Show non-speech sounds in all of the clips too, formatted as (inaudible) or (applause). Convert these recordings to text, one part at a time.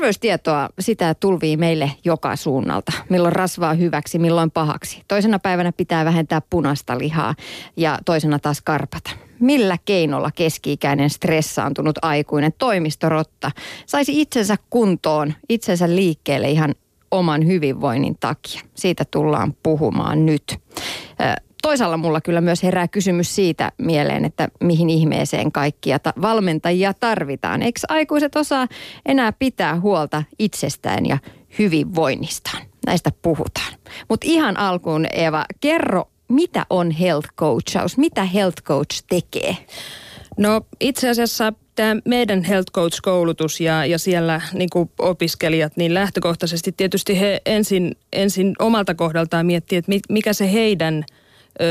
Terveystietoa sitä tulvii meille joka suunnalta. Milloin rasvaa hyväksi, milloin pahaksi. Toisena päivänä pitää vähentää punaista lihaa ja toisena taas karpata. Millä keinolla keski-ikäinen stressaantunut aikuinen toimistorotta saisi itsensä kuntoon, itsensä liikkeelle ihan oman hyvinvoinnin takia? Siitä tullaan puhumaan nyt toisaalla mulla kyllä myös herää kysymys siitä mieleen, että mihin ihmeeseen kaikkia ta- valmentajia tarvitaan. Eikö aikuiset osaa enää pitää huolta itsestään ja hyvinvoinnistaan? Näistä puhutaan. Mutta ihan alkuun Eva, kerro mitä on health coachaus? Mitä health coach tekee? No itse asiassa tämä meidän health coach-koulutus ja, ja siellä niin opiskelijat, niin lähtökohtaisesti tietysti he ensin, ensin omalta kohdaltaan miettii, että mikä se heidän –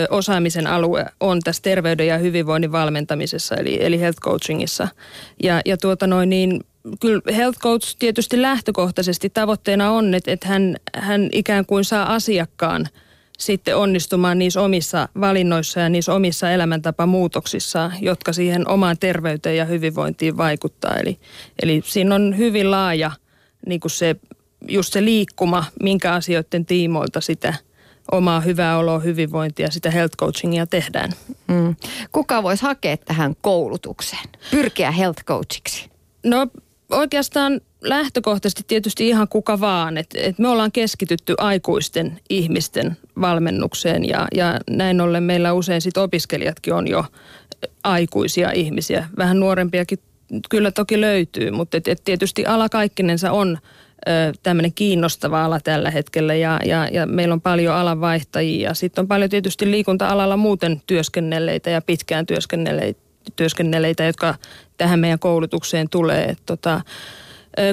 osaamisen alue on tässä terveyden ja hyvinvoinnin valmentamisessa, eli, eli health coachingissa. Ja, ja tuota noin niin, kyllä health coach tietysti lähtökohtaisesti tavoitteena on, että, että hän, hän ikään kuin saa asiakkaan sitten onnistumaan niissä omissa valinnoissa ja niissä omissa elämäntapamuutoksissa, jotka siihen omaan terveyteen ja hyvinvointiin vaikuttaa. Eli, eli siinä on hyvin laaja niin kuin se, just se liikkuma, minkä asioiden tiimoilta sitä – omaa hyvää oloa, hyvinvointia, sitä health coachingia tehdään. Mm. Kuka voisi hakea tähän koulutukseen, pyrkiä health coachiksi? No oikeastaan lähtökohtaisesti tietysti ihan kuka vaan. Et, et me ollaan keskitytty aikuisten ihmisten valmennukseen ja, ja näin ollen meillä usein sit opiskelijatkin on jo aikuisia ihmisiä. Vähän nuorempiakin kyllä toki löytyy, mutta et, et tietysti ala kaikkinensa on – tämmöinen kiinnostava ala tällä hetkellä ja, ja, ja meillä on paljon alanvaihtajia. Sitten on paljon tietysti liikunta-alalla muuten työskennelleitä ja pitkään työskennelleitä, työskennelleitä jotka tähän meidän koulutukseen tulee. Et tota,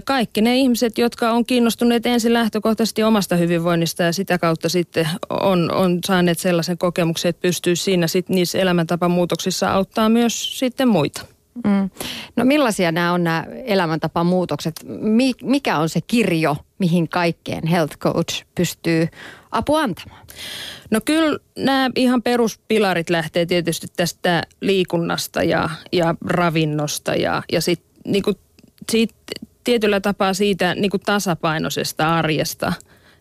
kaikki ne ihmiset, jotka on kiinnostuneet ensin lähtökohtaisesti omasta hyvinvoinnista ja sitä kautta sitten on, on saaneet sellaisen kokemuksen, että pystyy siinä sitten niissä elämäntapamuutoksissa auttaa myös sitten muita. Mm. No millaisia nämä on nämä elämäntapamuutokset? Mikä on se kirjo, mihin kaikkeen health coach pystyy apua antamaan? No kyllä nämä ihan peruspilarit lähtee tietysti tästä liikunnasta ja, ja ravinnosta ja, ja sitten niinku, siitä, tietyllä tapaa siitä niinku tasapainoisesta arjesta.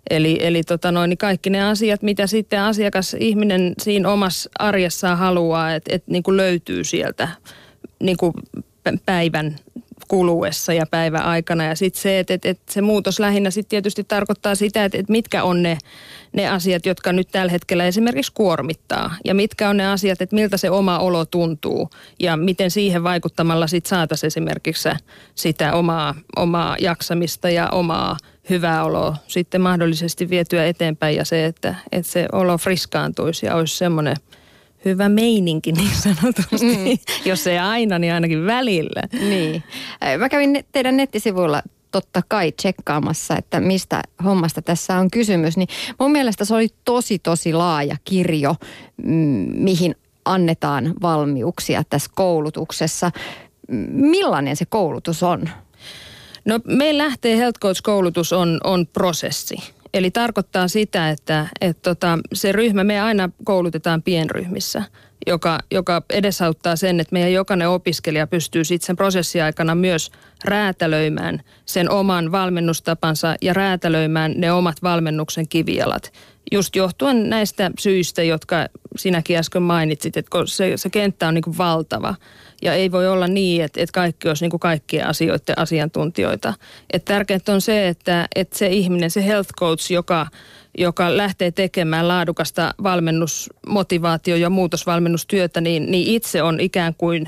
Eli, eli tota noin, niin kaikki ne asiat, mitä sitten asiakas, ihminen siinä omassa arjessaan haluaa, että et, niinku löytyy sieltä – niin kuin päivän kuluessa ja päivän aikana. Ja sitten se, että, että, että se muutos lähinnä sitten tietysti tarkoittaa sitä, että, että mitkä on ne, ne asiat, jotka nyt tällä hetkellä esimerkiksi kuormittaa. Ja mitkä on ne asiat, että miltä se oma olo tuntuu. Ja miten siihen vaikuttamalla sitten saataisiin esimerkiksi sitä omaa, omaa jaksamista ja omaa hyvää oloa sitten mahdollisesti vietyä eteenpäin. Ja se, että, että se olo friskaantuisi ja olisi semmoinen – hyvä meininki niin sanotusti. Mm. (laughs) Jos ei aina, niin ainakin välillä. Niin. Mä kävin teidän nettisivuilla totta kai tsekkaamassa, että mistä hommasta tässä on kysymys. Niin mun mielestä se oli tosi, tosi laaja kirjo, mihin annetaan valmiuksia tässä koulutuksessa. Millainen se koulutus on? No meillä lähtee Health Coach-koulutus on, on prosessi. Eli tarkoittaa sitä, että, että tota, se ryhmä, me aina koulutetaan pienryhmissä, joka, joka edesauttaa sen, että meidän jokainen opiskelija pystyy sitten sen prosessin aikana myös räätälöimään sen oman valmennustapansa ja räätälöimään ne omat valmennuksen kivijalat. Just johtuen näistä syistä, jotka sinäkin äsken mainitsit, että se, se kenttä on niin kuin valtava. Ja ei voi olla niin, että, että kaikki olisi niin kuin kaikkien asioiden asiantuntijoita. Että tärkeintä on se, että, että se ihminen, se health coach, joka, joka lähtee tekemään laadukasta valmennusmotivaatio- ja muutosvalmennustyötä, niin, niin itse on ikään kuin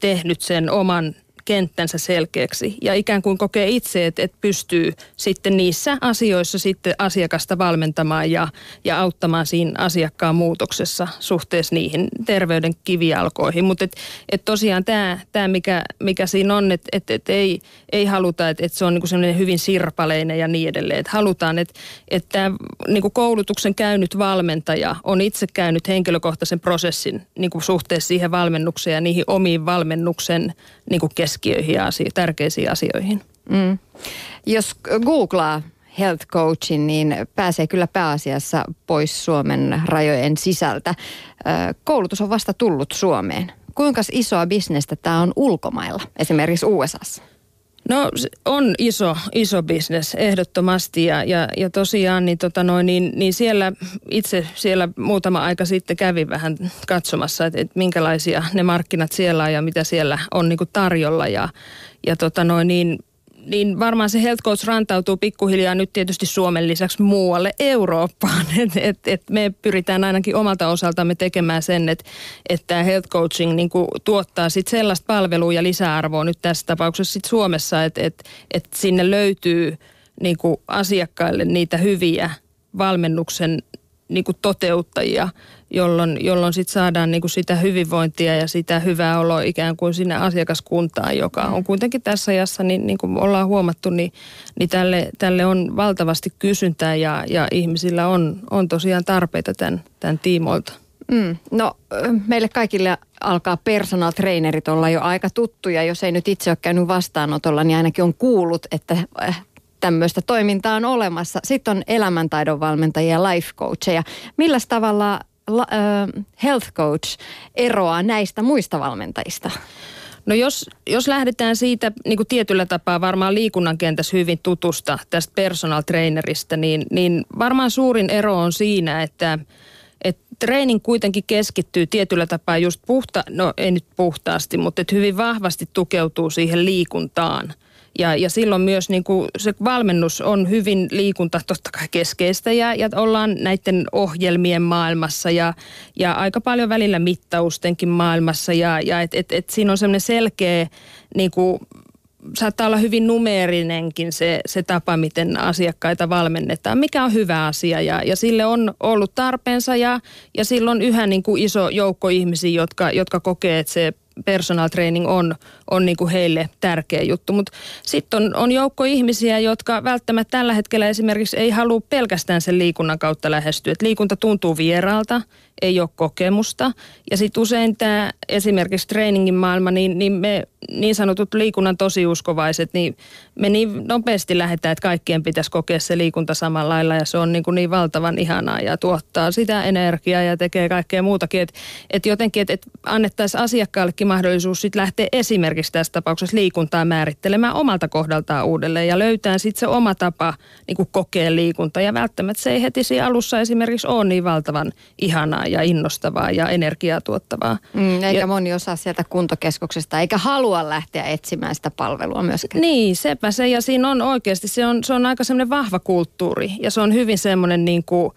tehnyt sen oman kenttänsä selkeäksi ja ikään kuin kokee itse, että, että pystyy sitten niissä asioissa sitten asiakasta valmentamaan ja, ja auttamaan siinä asiakkaan muutoksessa suhteessa niihin terveyden kivialkoihin. Mutta et, et tosiaan tämä, tää mikä, mikä siinä on, että et, et ei, ei haluta, että et se on niinku semmoinen hyvin sirpaleinen ja niin edelleen. Että halutaan, että et tämä niinku koulutuksen käynyt valmentaja on itse käynyt henkilökohtaisen prosessin niinku suhteessa siihen valmennukseen ja niihin omiin valmennuksen niinku keskiöihin ja asio- tärkeisiin asioihin. Mm. Jos googlaa health coachin, niin pääsee kyllä pääasiassa pois Suomen rajojen sisältä. Koulutus on vasta tullut Suomeen. Kuinka isoa bisnestä tämä on ulkomailla, esimerkiksi USAssa? No on iso, iso bisnes ehdottomasti. Ja, ja, ja tosiaan niin, tota noin, niin, niin siellä itse siellä muutama aika sitten kävin vähän katsomassa, että, että minkälaisia ne markkinat siellä on ja mitä siellä on niin kuin tarjolla. Ja, ja tota noin, niin niin varmaan se health coach rantautuu pikkuhiljaa nyt tietysti Suomen lisäksi muualle Eurooppaan. (laughs) Et, et, et me pyritään ainakin omalta osaltamme tekemään sen, että että health coaching niin tuottaa sit sellaista palvelua ja lisäarvoa nyt tässä tapauksessa sit Suomessa, että et, et sinne löytyy niin asiakkaille niitä hyviä valmennuksen niin toteuttajia – jolloin, jolloin sit saadaan niin kuin sitä hyvinvointia ja sitä hyvää oloa ikään kuin sinne asiakaskuntaan, joka on kuitenkin tässä ajassa, niin, niin kuin ollaan huomattu, niin, niin tälle, tälle on valtavasti kysyntää ja, ja ihmisillä on, on tosiaan tarpeita tämän, tämän tiimoilta. Mm, no meille kaikille alkaa personal trainerit olla jo aika tuttuja. Jos ei nyt itse ole käynyt vastaanotolla, niin ainakin on kuullut, että äh, tämmöistä toimintaa on olemassa. Sitten on elämäntaidon valmentajia ja life coacheja. Millä tavalla la, health coach eroaa näistä muista valmentajista? No jos, jos lähdetään siitä niin kuin tietyllä tapaa varmaan liikunnan kentässä hyvin tutusta tästä personal trainerista, niin, niin varmaan suurin ero on siinä, että, että treenin kuitenkin keskittyy tietyllä tapaa just puhta, no ei nyt puhtaasti, mutta että hyvin vahvasti tukeutuu siihen liikuntaan – ja, ja silloin myös niin kuin se valmennus on hyvin liikunta totta kai keskeistä ja, ja ollaan näiden ohjelmien maailmassa ja, ja aika paljon välillä mittaustenkin maailmassa ja, ja et, et, et siinä on semmoinen selkeä niin kuin, saattaa olla hyvin numeerinenkin se, se tapa, miten asiakkaita valmennetaan, mikä on hyvä asia ja, ja sille on ollut tarpeensa ja, ja silloin yhä niin kuin iso joukko ihmisiä, jotka, jotka kokee, että se personal training on, on niin kuin heille tärkeä juttu. Mutta sitten on, on joukko ihmisiä, jotka välttämättä tällä hetkellä esimerkiksi ei halua pelkästään sen liikunnan kautta lähestyä. Et liikunta tuntuu vieraalta, ei ole kokemusta. Ja sitten usein tämä esimerkiksi treeningin maailma, niin, niin me niin sanotut liikunnan tosiuskovaiset, niin me niin nopeasti lähdetään, että kaikkien pitäisi kokea se liikunta samalla lailla ja se on niin, kuin niin valtavan ihanaa ja tuottaa sitä energiaa ja tekee kaikkea muutakin. Että et jotenkin, että et annettaisiin asiakkaallekin mahdollisuus sitten lähteä esimerkiksi tässä tapauksessa liikuntaa määrittelemään omalta kohdaltaan uudelleen ja löytää sitten se oma tapa niin kuin kokea liikunta. Ja välttämättä se ei heti siinä alussa esimerkiksi ole niin valtavan ihanaa ja innostavaa ja energiaa tuottavaa. Mm, eikä ja, moni osaa sieltä kuntokeskuksesta eikä halua lähteä etsimään sitä palvelua myöskään. Niin, sepä se. Ja siinä on oikeasti, se on, se on aika semmoinen vahva kulttuuri ja se on hyvin semmoinen niin kuin,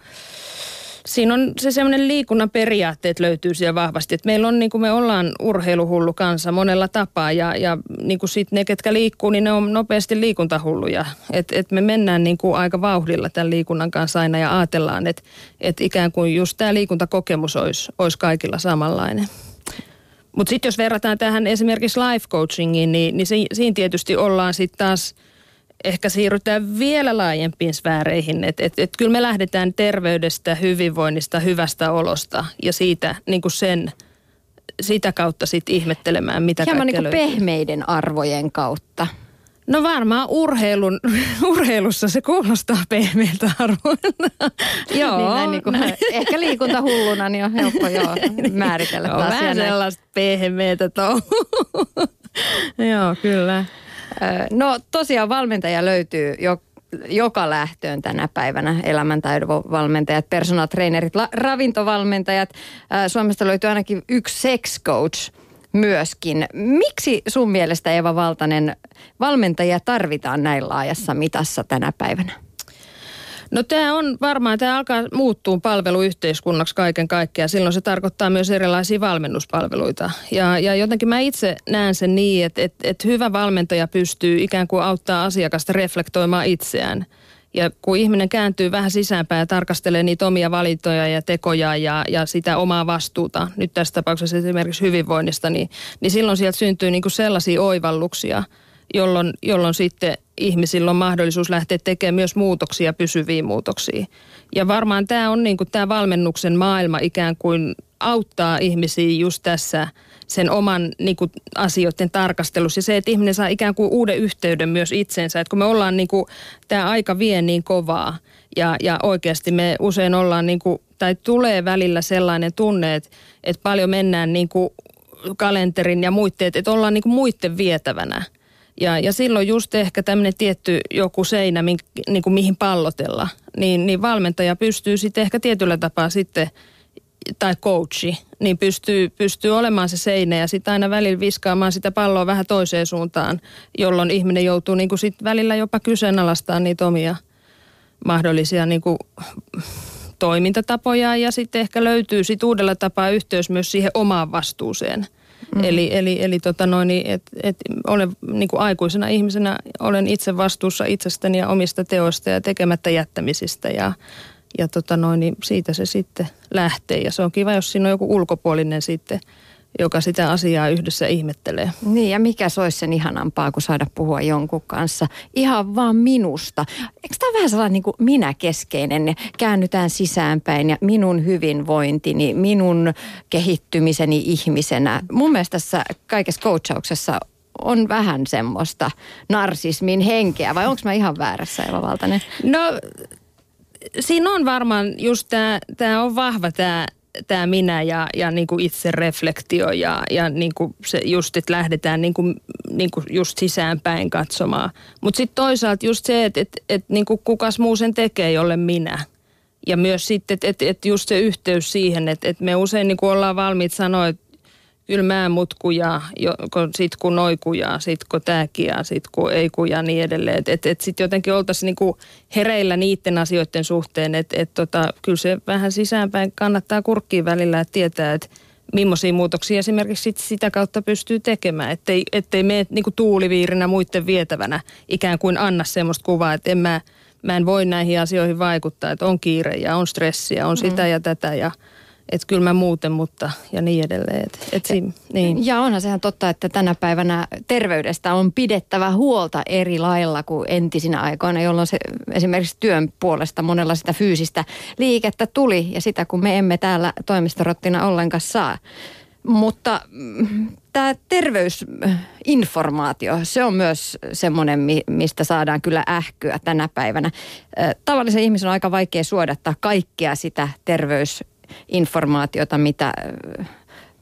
siinä on se semmoinen liikunnan periaatteet löytyy siellä vahvasti. Että meillä on niin kuin me ollaan urheiluhullu kanssa monella tapaa ja, ja niin kuin sit ne, ketkä liikkuu, niin ne on nopeasti liikuntahulluja. Että et me mennään niin kuin aika vauhdilla tämän liikunnan kanssa aina ja ajatellaan, että et ikään kuin just tämä liikuntakokemus olisi, olisi kaikilla samanlainen. Mutta sitten jos verrataan tähän esimerkiksi life coachingiin, niin, niin si, siinä tietysti ollaan sitten taas – ehkä siirrytään vielä laajempiin sfääreihin. Että et, et kyllä me lähdetään terveydestä, hyvinvoinnista, hyvästä olosta ja siitä niin kuin sen, sitä kautta sitten ihmettelemään, mitä Hieman niin kuin pehmeiden arvojen kautta. No varmaan urheilun, (laughs) urheilussa se kuulostaa pehmeiltä arvoilta. (laughs) joo, niin näin niin kuin, (laughs) ehkä liikuntahulluna niin on helppo joo, määritellä joo. Vähän sellaista pehmeitä joo, kyllä. No tosiaan valmentaja löytyy jo, joka lähtöön tänä päivänä. Elämäntaidonvalmentajat, personal trainerit, la, ravintovalmentajat. Suomesta löytyy ainakin yksi sex coach myöskin. Miksi sun mielestä Eva Valtanen valmentajia tarvitaan näin laajassa mitassa tänä päivänä? No tämä on varmaan, tämä alkaa muuttua palveluyhteiskunnaksi kaiken kaikkiaan. Silloin se tarkoittaa myös erilaisia valmennuspalveluita. Ja, ja jotenkin mä itse näen sen niin, että, että, että hyvä valmentaja pystyy ikään kuin auttaa asiakasta reflektoimaan itseään. Ja kun ihminen kääntyy vähän sisäänpäin ja tarkastelee niitä omia valintoja ja tekoja ja, ja sitä omaa vastuuta, nyt tässä tapauksessa esimerkiksi hyvinvoinnista, niin, niin silloin sieltä syntyy niin kuin sellaisia oivalluksia – jolloin, jolloin sitten ihmisillä on mahdollisuus lähteä tekemään myös muutoksia, pysyviä muutoksia. Ja varmaan tämä on niin kuin tämä valmennuksen maailma ikään kuin auttaa ihmisiä just tässä sen oman niin kuin, asioiden tarkastelussa. Ja se, että ihminen saa ikään kuin uuden yhteyden myös itsensä. Että kun me ollaan, niin kuin, tämä aika vie niin kovaa ja, ja oikeasti me usein ollaan, niin kuin, tai tulee välillä sellainen tunne, että, että paljon mennään niin kuin kalenterin ja muitteet, että ollaan niin kuin muiden vietävänä – Ja, ja silloin just ehkä tämmöinen tietty joku seinä, min, niin kuin mihin pallotella, niin, niin valmentaja pystyy sitten ehkä tietyllä tapaa sitten tai coachi, niin pystyy, pystyy olemaan se seinä ja sitten aina välillä viskaamaan sitä palloa vähän toiseen suuntaan, jolloin ihminen joutuu niin kuin sit välillä jopa kyseenalaistamaan niitä omia mahdollisia niin kuin toimintatapoja ja sitten ehkä löytyy sit uudella tapaa yhteys myös siihen omaan vastuuseen. Mm. Eli, eli, eli tota noin, niin et, et olen niin kuin aikuisena ihmisenä olen itse vastuussa itsestäni ja omista teoista ja tekemättä jättämisistä ja, ja tota noin, niin siitä se sitten lähtee. Ja se on kiva, jos siinä on joku ulkopuolinen sitten – joka sitä asiaa yhdessä ihmettelee. Niin ja mikä se olisi sen ihanampaa kuin saada puhua jonkun kanssa ihan vaan minusta. Eikö tämä vähän sellainen niin kuin minäkeskeinen, käännytään sisäänpäin ja minun hyvinvointini, minun kehittymiseni ihmisenä. Mun mielestä tässä kaikessa coachauksessa on vähän semmoista narsismin henkeä, vai onko mä ihan väärässä Eva Valtanen? No siinä on varmaan just tämä, tämä on vahva tämä tämä minä ja, ja niin kuin itse reflektio ja, ja niin kuin se just, että lähdetään niin kuin, niin kuin just sisäänpäin katsomaan. Mutta sitten toisaalta just se, että et, et, niin kuin kukas muu sen tekee, jolle minä. Ja myös sitten, että et, et just se yhteys siihen, että et me usein niin kuin ollaan valmiit sanoa, että kylmää mutkuja, kun, sit kun noikuja, sit kun tääkiä, sit kun ei kuja niin edelleen. Että et, et sitten jotenkin oltaisiin niinku hereillä niiden asioiden suhteen, että et tota, kyllä se vähän sisäänpäin kannattaa kurkkiin välillä, että tietää, että millaisia muutoksia esimerkiksi sit sitä kautta pystyy tekemään. Ettei, ettei mene niinku tuuliviirinä muiden vietävänä ikään kuin anna semmoista kuvaa, että en mä, mä en voi näihin asioihin vaikuttaa, että on kiire ja on stressiä, on sitä mm. ja tätä ja – että kyllä mä muuten, mutta ja niin edelleen. Et, et si, niin. Ja onhan sehän totta, että tänä päivänä terveydestä on pidettävä huolta eri lailla kuin entisinä aikoina, jolloin se esimerkiksi työn puolesta monella sitä fyysistä liikettä tuli ja sitä kun me emme täällä toimistorottina ollenkaan saa. Mutta mm, tämä terveysinformaatio, se on myös semmoinen, mistä saadaan kyllä ähkyä tänä päivänä. Tavallisen ihmisen on aika vaikea suodattaa kaikkea sitä terveys informaatiota, mitä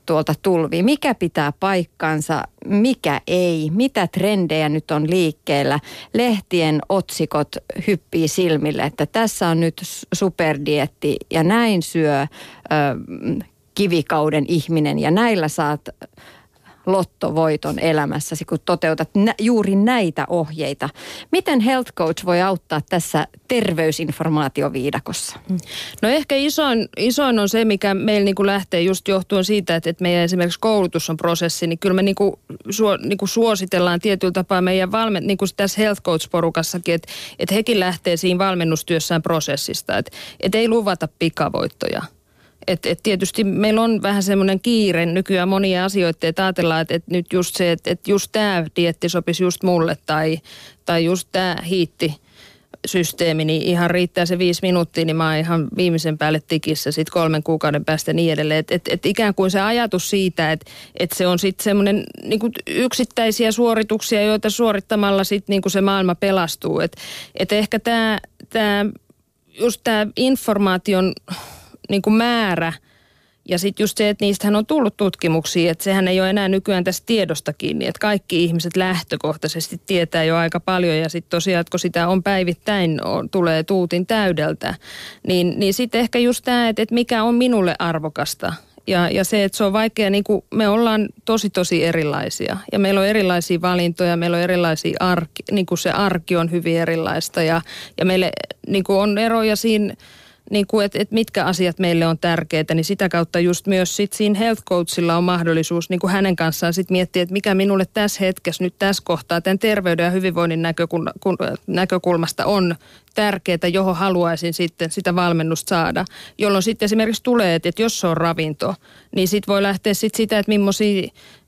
tuolta tulvii. Mikä pitää paikkansa, mikä ei, mitä trendejä nyt on liikkeellä. Lehtien otsikot hyppii silmille, että tässä on nyt superdietti ja näin syö ö, kivikauden ihminen ja näillä saat lottovoiton elämässäsi, kun toteutat nä- juuri näitä ohjeita. Miten Health Coach voi auttaa tässä terveysinformaatioviidakossa? No ehkä isoin, isoin on se, mikä meillä niin kuin lähtee just johtuen siitä, että, että meidän esimerkiksi koulutus on prosessi, niin kyllä me niin kuin, suo, niin kuin suositellaan tietyllä tapaa meidän valmen, niin kuin tässä Health Coach-porukassakin, että, että hekin lähtee siinä valmennustyössään prosessista, että, että ei luvata pikavoittoja – et, et tietysti meillä on vähän semmoinen kiire nykyään monia asioita, että ajatellaan, että, että nyt just se, että, että just tämä dietti sopisi just mulle tai, tai just tämä hiitti systeemi, niin ihan riittää se viisi minuuttia, niin mä oon ihan viimeisen päälle tikissä sitten kolmen kuukauden päästä niin edelleen. Että et, et ikään kuin se ajatus siitä, että et se on sitten semmoinen niin yksittäisiä suorituksia, joita suorittamalla sitten niin se maailma pelastuu. Että et ehkä tämä tää, just tämä informaation niin kuin määrä. Ja sitten just se, että niistähän on tullut tutkimuksia, että sehän ei ole enää nykyään tästä tiedosta kiinni, että kaikki ihmiset lähtökohtaisesti tietää jo aika paljon ja sitten tosiaan, kun sitä on päivittäin, on, tulee tuutin täydeltä, niin, niin sitten ehkä just tämä, että, että mikä on minulle arvokasta. Ja, ja se, että se on vaikea, niin kuin me ollaan tosi tosi erilaisia. Ja meillä on erilaisia valintoja, meillä on erilaisia arki, niin kuin se arki on hyvin erilaista ja, ja meille niin kuin on eroja siinä niin kuin, että, että mitkä asiat meille on tärkeitä, niin sitä kautta just myös sit siinä health coachilla on mahdollisuus niin kuin hänen kanssaan sit miettiä, että mikä minulle tässä hetkessä, nyt tässä kohtaa, tämän terveyden ja hyvinvoinnin näkökulmasta on tärkeää, johon haluaisin sitten sitä valmennusta saada. Jolloin sitten esimerkiksi tulee, että jos se on ravinto, niin sitten voi lähteä sitten sitä, että millaisia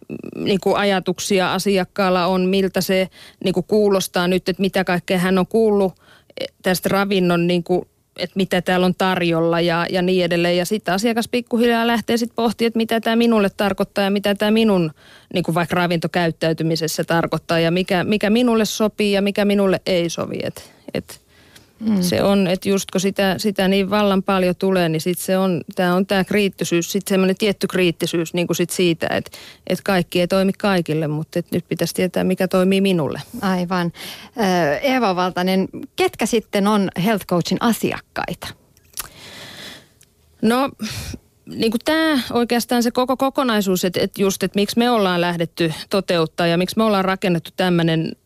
mm, niin kuin ajatuksia asiakkaalla on, miltä se niin kuin kuulostaa nyt, että mitä kaikkea hän on kuullut eh, tästä ravinnon niin kuin että mitä täällä on tarjolla ja, ja niin edelleen. Ja sitten asiakas pikkuhiljaa lähtee sitten pohtimaan, että mitä tämä minulle tarkoittaa ja mitä tämä minun niin kuin vaikka ravintokäyttäytymisessä tarkoittaa ja mikä, mikä minulle sopii ja mikä minulle ei sovi. Et, et. Mm. Se on, että just kun sitä, sitä niin vallan paljon tulee, niin sit se on, tämä on tämä kriittisyys, sitten semmoinen tietty kriittisyys niin kuin sit siitä, että, että kaikki ei toimi kaikille, mutta että nyt pitäisi tietää, mikä toimii minulle. Aivan. Eeva Valtanen, ketkä sitten on health coachin asiakkaita? No niin kuin tämä oikeastaan se koko kokonaisuus, että, että just, että miksi me ollaan lähdetty toteuttaa ja miksi me ollaan rakennettu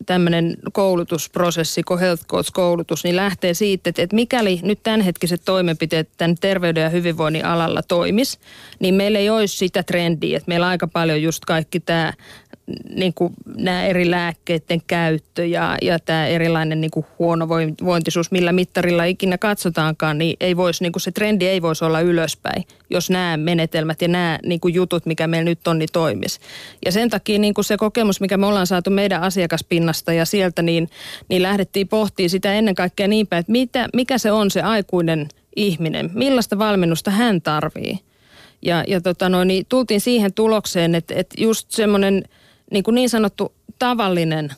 tämmöinen koulutusprosessi, kuin Health Coach-koulutus, niin lähtee siitä, että, että mikäli nyt tämänhetkiset toimenpiteet tämän terveyden ja hyvinvoinnin alalla toimis, niin meillä ei olisi sitä trendiä, että meillä aika paljon just kaikki tämä niin kuin nämä eri lääkkeiden käyttö ja, ja tämä erilainen niin kuin huonovointisuus, millä mittarilla ikinä katsotaankaan, niin ei voisi, niin kuin se trendi ei voisi olla ylöspäin, jos nämä menetelmät ja nämä niin kuin jutut, mikä meillä nyt on, niin toimis. Ja sen takia niin kuin se kokemus, mikä me ollaan saatu meidän asiakaspinnasta ja sieltä, niin, niin lähdettiin pohtimaan sitä ennen kaikkea niin päin, että mitä, mikä se on se aikuinen ihminen, millaista valmennusta hän tarvii. Ja, ja tota noin, niin tultiin siihen tulokseen, että, että just semmoinen – niin, kuin niin sanottu tavallinen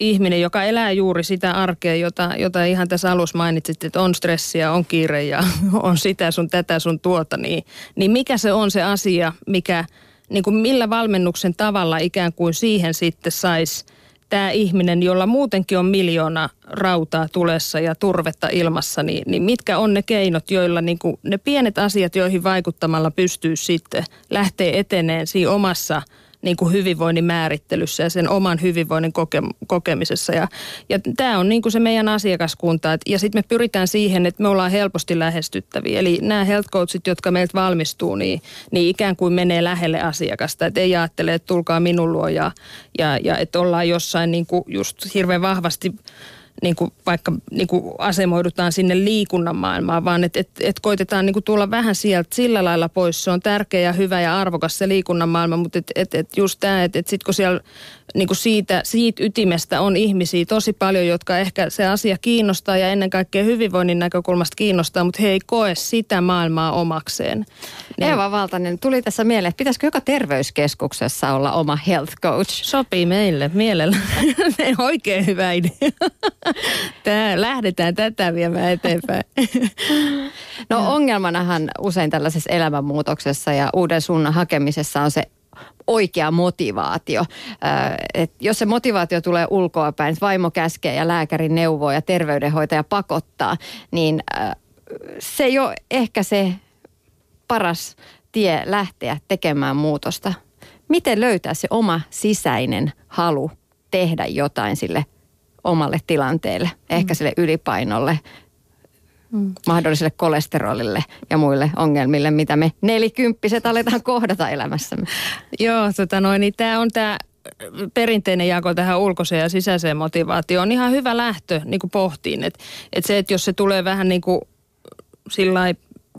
ihminen, joka elää juuri sitä arkea, jota, jota ihan tässä alussa mainitsit, että on stressiä, on kiire ja (laughs) on sitä sun tätä sun tuota, niin, niin mikä se on se asia, mikä, niin kuin millä valmennuksen tavalla ikään kuin siihen sitten saisi tämä ihminen, jolla muutenkin on miljoona rautaa tulessa ja turvetta ilmassa, niin, niin mitkä on ne keinot, joilla niin kuin ne pienet asiat, joihin vaikuttamalla pystyy sitten lähteä eteneen siinä omassa – niin kuin hyvinvoinnin määrittelyssä ja sen oman hyvinvoinnin koke- kokemisessa. Ja, ja tämä on niin kuin se meidän asiakaskunta. Et, ja sitten me pyritään siihen, että me ollaan helposti lähestyttäviä. Eli nämä health coachit, jotka meiltä valmistuu, niin, niin ikään kuin menee lähelle asiakasta. Että ei ajattele, että tulkaa minun luo ja, ja, ja että ollaan jossain niin kuin just hirveän vahvasti niin kuin vaikka niin kuin asemoidutaan sinne liikunnan maailmaan, vaan että et, et koitetaan niin kuin tulla vähän sieltä sillä lailla pois. Se on tärkeä ja hyvä ja arvokas se liikunnan maailma, mutta et, et, et just tämä, että et sitten kun siellä niin kuin siitä, siitä ytimestä on ihmisiä tosi paljon, jotka ehkä se asia kiinnostaa ja ennen kaikkea hyvinvoinnin näkökulmasta kiinnostaa, mutta he ei koe sitä maailmaa omakseen. Niin. Eeva Valtanen, tuli tässä mieleen, että pitäisikö joka terveyskeskuksessa olla oma health coach? Sopii meille mielellä. (laughs) Oikein hyvä idea. Tää, lähdetään tätä viemään eteenpäin. No ongelmanahan usein tällaisessa elämänmuutoksessa ja uuden suunnan hakemisessa on se oikea motivaatio. Et jos se motivaatio tulee ulkoapäin, että vaimo käskee ja lääkäri neuvoo ja terveydenhoitaja pakottaa, niin se ei ole ehkä se paras tie lähteä tekemään muutosta. Miten löytää se oma sisäinen halu tehdä jotain sille omalle tilanteelle, ehkä sille ylipainolle, mm. mahdolliselle kolesterolille ja muille ongelmille, mitä me nelikymppiset aletaan kohdata elämässämme. Joo, tota noin, niin tämä on tämä perinteinen jako tähän ulkoiseen ja sisäiseen motivaatioon on ihan hyvä lähtö niin pohtiin. Että et se, että jos se tulee vähän niin kuin sillä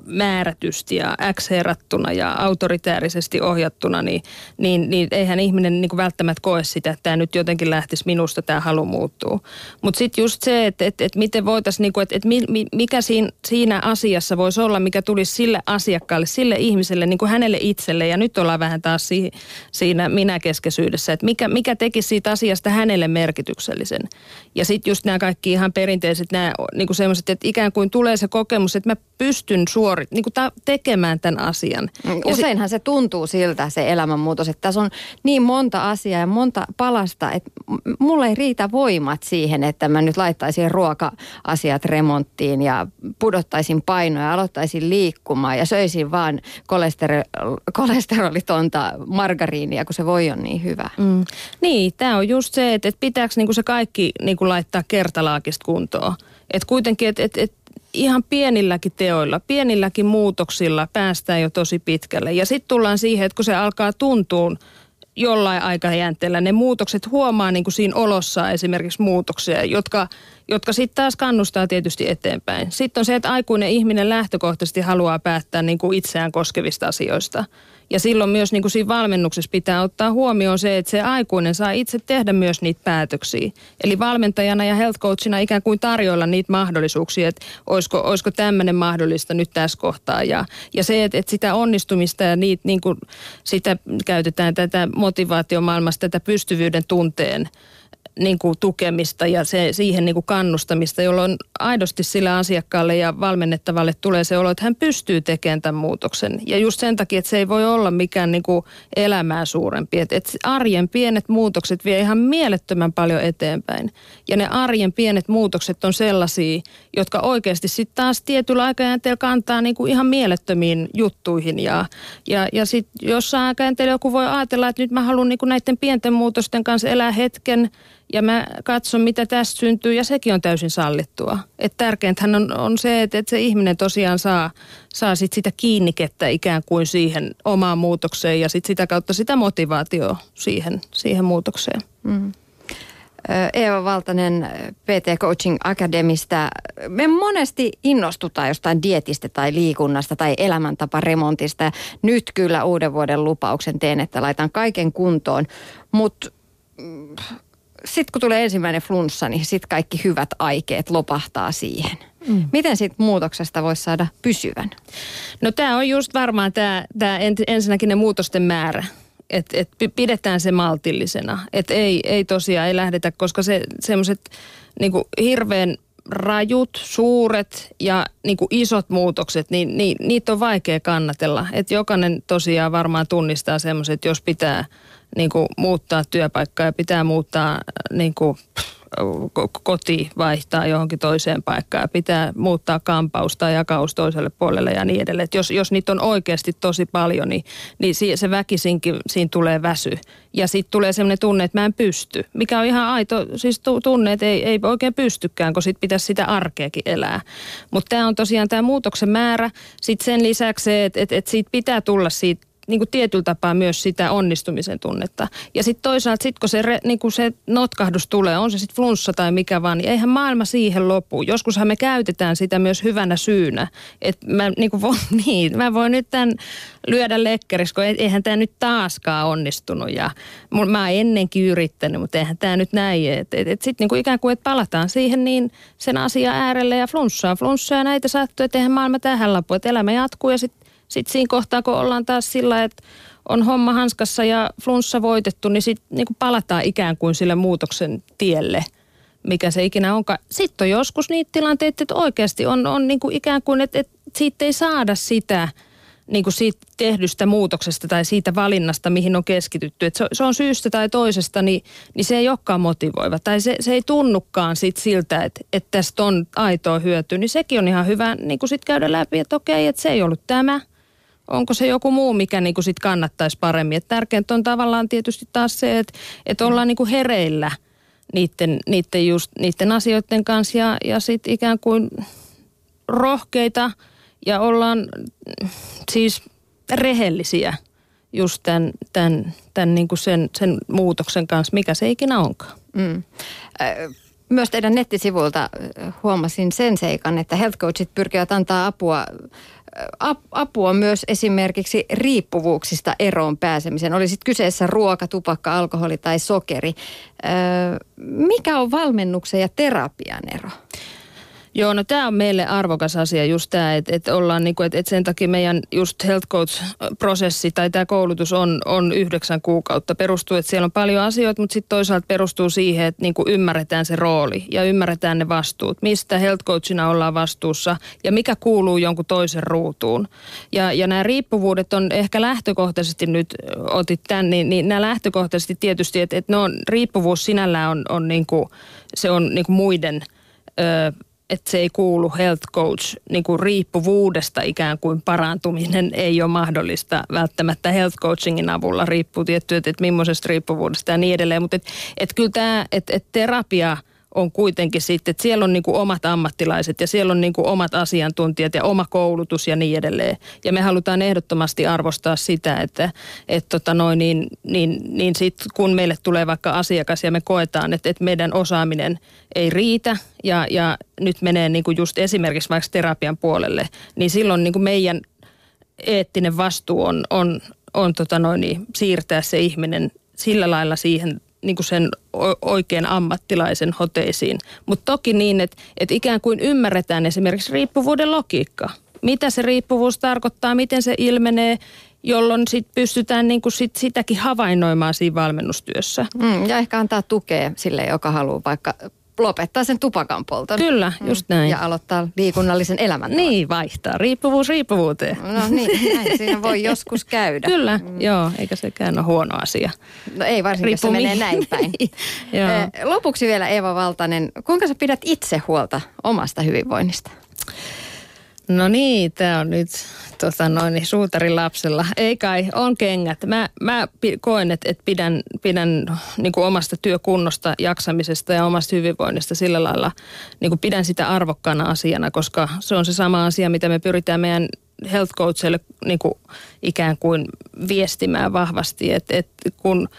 määrätysti ja X-herrattuna ja autoritäärisesti ohjattuna, niin, niin, niin eihän ihminen niin kuin välttämättä koe sitä, että tämä nyt jotenkin lähtisi minusta, tämä halu muuttuu. Mutta sitten just se, että et, et miten voitaisiin, niin että et mikä siinä, siinä asiassa voisi olla, mikä tulisi sille asiakkaalle, sille ihmiselle, niin kuin hänelle itselle. Ja nyt ollaan vähän taas si, siinä minäkeskeisyydessä, että mikä, mikä tekisi siitä asiasta hänelle merkityksellisen. Ja sitten just nämä kaikki ihan perinteiset, nämä niin kuin semmoiset, että ikään kuin tulee se kokemus, että mä pystyn suorit, niin kuin ta- tekemään tämän asian. Useinhan se tuntuu siltä se elämänmuutos, että tässä on niin monta asiaa ja monta palasta, että mulle ei riitä voimat siihen, että mä nyt laittaisin ruoka-asiat remonttiin ja pudottaisin painoja ja aloittaisin liikkumaan ja söisin vaan kolesterol, kolesterolitonta margariinia, kun se voi on niin hyvä. Mm. Niin, tämä on just se, että, että pitääkö niinku se kaikki niinku laittaa kertalaakista kuntoon. Että kuitenkin, että et, et ihan pienilläkin teoilla, pienilläkin muutoksilla päästään jo tosi pitkälle. Ja sitten tullaan siihen, että kun se alkaa tuntua jollain aikajänteellä, ne muutokset huomaa niin kuin siinä olossa esimerkiksi muutoksia, jotka, jotka sitten taas kannustaa tietysti eteenpäin. Sitten on se, että aikuinen ihminen lähtökohtaisesti haluaa päättää niin kuin itseään koskevista asioista – ja silloin myös niin kuin siinä valmennuksessa pitää ottaa huomioon se, että se aikuinen saa itse tehdä myös niitä päätöksiä. Eli valmentajana ja health coachina ikään kuin tarjoilla niitä mahdollisuuksia, että olisiko, olisiko tämmöinen mahdollista nyt tässä kohtaa. Ja, ja se, että, että sitä onnistumista ja niitä, niin kuin sitä käytetään tätä motivaatiomaailmasta, tätä pystyvyyden tunteen niin kuin tukemista ja se, siihen niin kuin kannustamista, jolloin aidosti sillä asiakkaalle ja valmennettavalle tulee se olo, että hän pystyy tekemään tämän muutoksen. Ja just sen takia, että se ei voi olla mikään niin kuin elämää suurempi. Että, että arjen pienet muutokset vie ihan mielettömän paljon eteenpäin. Ja ne arjen pienet muutokset on sellaisia, jotka oikeasti sitten taas tietyllä aikajänteellä kantaa niin kuin ihan mielettömiin juttuihin. Ja, ja, ja sitten jossain aikajänteellä joku voi ajatella, että nyt mä haluan niin kuin näiden pienten muutosten kanssa elää hetken ja mä katson, mitä tästä syntyy, ja sekin on täysin sallittua. Et tärkeintähän on, on se, että, että se ihminen tosiaan saa, saa sit sitä kiinnikettä ikään kuin siihen omaan muutokseen, ja sit sitä kautta sitä motivaatioa siihen, siihen muutokseen. Mm. Eeva Valtanen PT Coaching Academista. Me monesti innostutaan jostain dietistä tai liikunnasta tai elämäntaparemontista. Nyt kyllä uuden vuoden lupauksen teen, että laitan kaiken kuntoon. Mutta mm, sitten kun tulee ensimmäinen flunssa, niin sitten kaikki hyvät aikeet lopahtaa siihen. Mm. Miten sitten muutoksesta voisi saada pysyvän? No tämä on just varmaan tämä ensinnäkin ne muutosten määrä että et pidetään se maltillisena. Että ei, ei tosiaan, ei lähdetä, koska se semmoiset niinku hirveän rajut, suuret ja niinku isot muutokset, niin, niin niitä on vaikea kannatella. Että jokainen tosiaan varmaan tunnistaa semmoiset, jos pitää niinku muuttaa työpaikkaa ja pitää muuttaa niinku, koti vaihtaa johonkin toiseen paikkaan ja pitää muuttaa kampaus tai jakaus toiselle puolelle ja niin edelleen. Et jos, jos niitä on oikeasti tosi paljon, niin, niin se väkisinkin siinä tulee väsy. Ja sitten tulee sellainen tunne, että mä en pysty, mikä on ihan aito, siis tunne, että ei, ei oikein pystykään, kun sitten pitäisi sitä arkeakin elää. Mutta tämä on tosiaan tämä muutoksen määrä. Sitten sen lisäksi se, että et, et siitä pitää tulla siitä niin kuin tietyllä tapaa myös sitä onnistumisen tunnetta. Ja sitten toisaalta, sit kun se, re, niin kuin se notkahdus tulee, on se sitten flunssa tai mikä vaan, niin eihän maailma siihen lopu. Joskushan me käytetään sitä myös hyvänä syynä. Että mä, niin kuin, (laughs) niin, mä voin nyt tämän lyödä lekkeris, kun eihän tämä nyt taaskaan onnistunut. Ja mä oon ennenkin yrittänyt, mutta eihän tämä nyt näin. Että et, et sitten niin ikään kuin, että palataan siihen niin sen asian äärelle ja flunssaa. Flunssaa näitä sattuu, että eihän maailma tähän lopu. Että elämä jatkuu ja sitten sitten siinä kohtaa, kun ollaan taas sillä, että on homma hanskassa ja flunssa voitettu, niin sitten niin palataan ikään kuin sille muutoksen tielle, mikä se ikinä onkaan. Sitten on joskus niitä tilanteita, että oikeasti on, on niin kuin ikään kuin, että, että siitä ei saada sitä niin kuin siitä tehdystä muutoksesta tai siitä valinnasta, mihin on keskitytty. Että se, se on syystä tai toisesta, niin, niin se ei olekaan motivoiva. Tai se, se ei tunnukaan sit siltä, että, että tästä on aitoa hyötyä. Niin sekin on ihan hyvä niin kuin sit käydä läpi, että okei, että se ei ollut tämä – onko se joku muu, mikä niin kuin sit kannattaisi paremmin. Et tärkeintä on tavallaan tietysti taas se, että, että ollaan niin kuin hereillä niiden, niiden, just, niiden asioiden kanssa ja, ja sitten ikään kuin rohkeita ja ollaan siis rehellisiä just tämän, tämän, tämän niin kuin sen, sen muutoksen kanssa, mikä se ikinä onkaan. Mm. Myös teidän nettisivuilta huomasin sen seikan, että health coachit pyrkivät antaa apua apua myös esimerkiksi riippuvuuksista eroon pääsemisen. Oli sitten kyseessä ruoka, tupakka, alkoholi tai sokeri. Mikä on valmennuksen ja terapian ero? Joo, no tämä on meille arvokas asia just tämä, että et ollaan niinku, että et sen takia meidän just health coach-prosessi tai tämä koulutus on, on yhdeksän kuukautta. Perustuu, että siellä on paljon asioita, mutta sitten toisaalta perustuu siihen, että niinku ymmärretään se rooli ja ymmärretään ne vastuut. Mistä health coachina ollaan vastuussa ja mikä kuuluu jonkun toisen ruutuun. Ja, ja nämä riippuvuudet on ehkä lähtökohtaisesti nyt, otit tämän, niin, niin nämä lähtökohtaisesti tietysti, että, ne on, riippuvuus sinällään on, on niinku, se on niinku muiden että se ei kuulu health coach niin kuin riippuvuudesta ikään kuin parantuminen ei ole mahdollista välttämättä health coachingin avulla. Riippuu tietty, että, että millaisesta riippuvuudesta ja niin edelleen. Mutta et, et kyllä tämä, että et terapia – on kuitenkin sitten, että siellä on niin kuin omat ammattilaiset ja siellä on niin kuin omat asiantuntijat ja oma koulutus ja niin edelleen. Ja me halutaan ehdottomasti arvostaa sitä, että, että tota noin, niin, niin, niin sit kun meille tulee vaikka asiakas ja me koetaan, että, että meidän osaaminen ei riitä ja, ja nyt menee niin kuin just esimerkiksi vaikka terapian puolelle, niin silloin niin kuin meidän eettinen vastuu on, on, on tota noin, niin siirtää se ihminen sillä lailla siihen niin kuin sen oikean ammattilaisen hoteisiin. Mutta toki niin, että, että ikään kuin ymmärretään esimerkiksi riippuvuuden logiikka. Mitä se riippuvuus tarkoittaa, miten se ilmenee jolloin sit pystytään niin kuin sit sitäkin havainnoimaan siinä valmennustyössä. Mm, ja ehkä antaa tukea sille, joka haluaa vaikka lopettaa sen tupakan polton. Kyllä, mm. just näin. Ja aloittaa liikunnallisen elämän. Niin, vaihtaa. Riippuvuus riippuvuuteen. No niin, näin siinä voi (laughs) joskus käydä. Kyllä, mm. joo, eikä sekään ole huono asia. No ei varsinkin, jos se menee näin päin. (laughs) joo. Lopuksi vielä Eeva Valtanen, kuinka sä pidät itse huolta omasta hyvinvoinnista? No niin, tämä on nyt tota noin, niin suutarin lapsella. Ei kai, on kengät. Mä, mä koen, että, että pidän, pidän niin kuin omasta työkunnosta, jaksamisesta ja omasta hyvinvoinnista sillä lailla, niin kuin pidän sitä arvokkaana asiana, koska se on se sama asia, mitä me pyritään meidän health coachille niin kuin ikään kuin viestimään vahvasti, että, että kun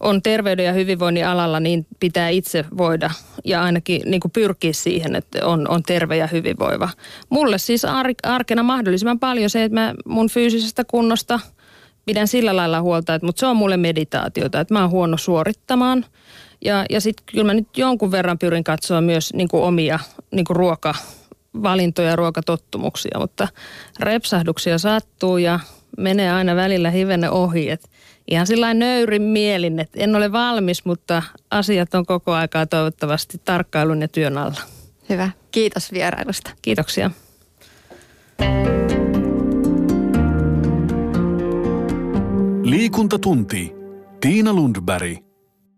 on terveyden ja hyvinvoinnin alalla, niin pitää itse voida ja ainakin niin kuin pyrkiä siihen, että on, on terve ja hyvinvoiva. Mulle siis ar- arkena mahdollisimman paljon se, että mä mun fyysisestä kunnosta pidän sillä lailla huolta, että, mutta se on mulle meditaatiota, että mä oon huono suorittamaan. Ja, ja sitten kyllä mä nyt jonkun verran pyrin katsoa myös niin kuin omia niin kuin ruokavalintoja, ruokatottumuksia, mutta repsahduksia sattuu ja menee aina välillä hivenne ohi, että ihan sillä nöyrin mielin, että en ole valmis, mutta asiat on koko aikaa toivottavasti tarkkailun ja työn alla. Hyvä. Kiitos vierailusta. Kiitoksia. Liikuntatunti. Tiina Lundberg.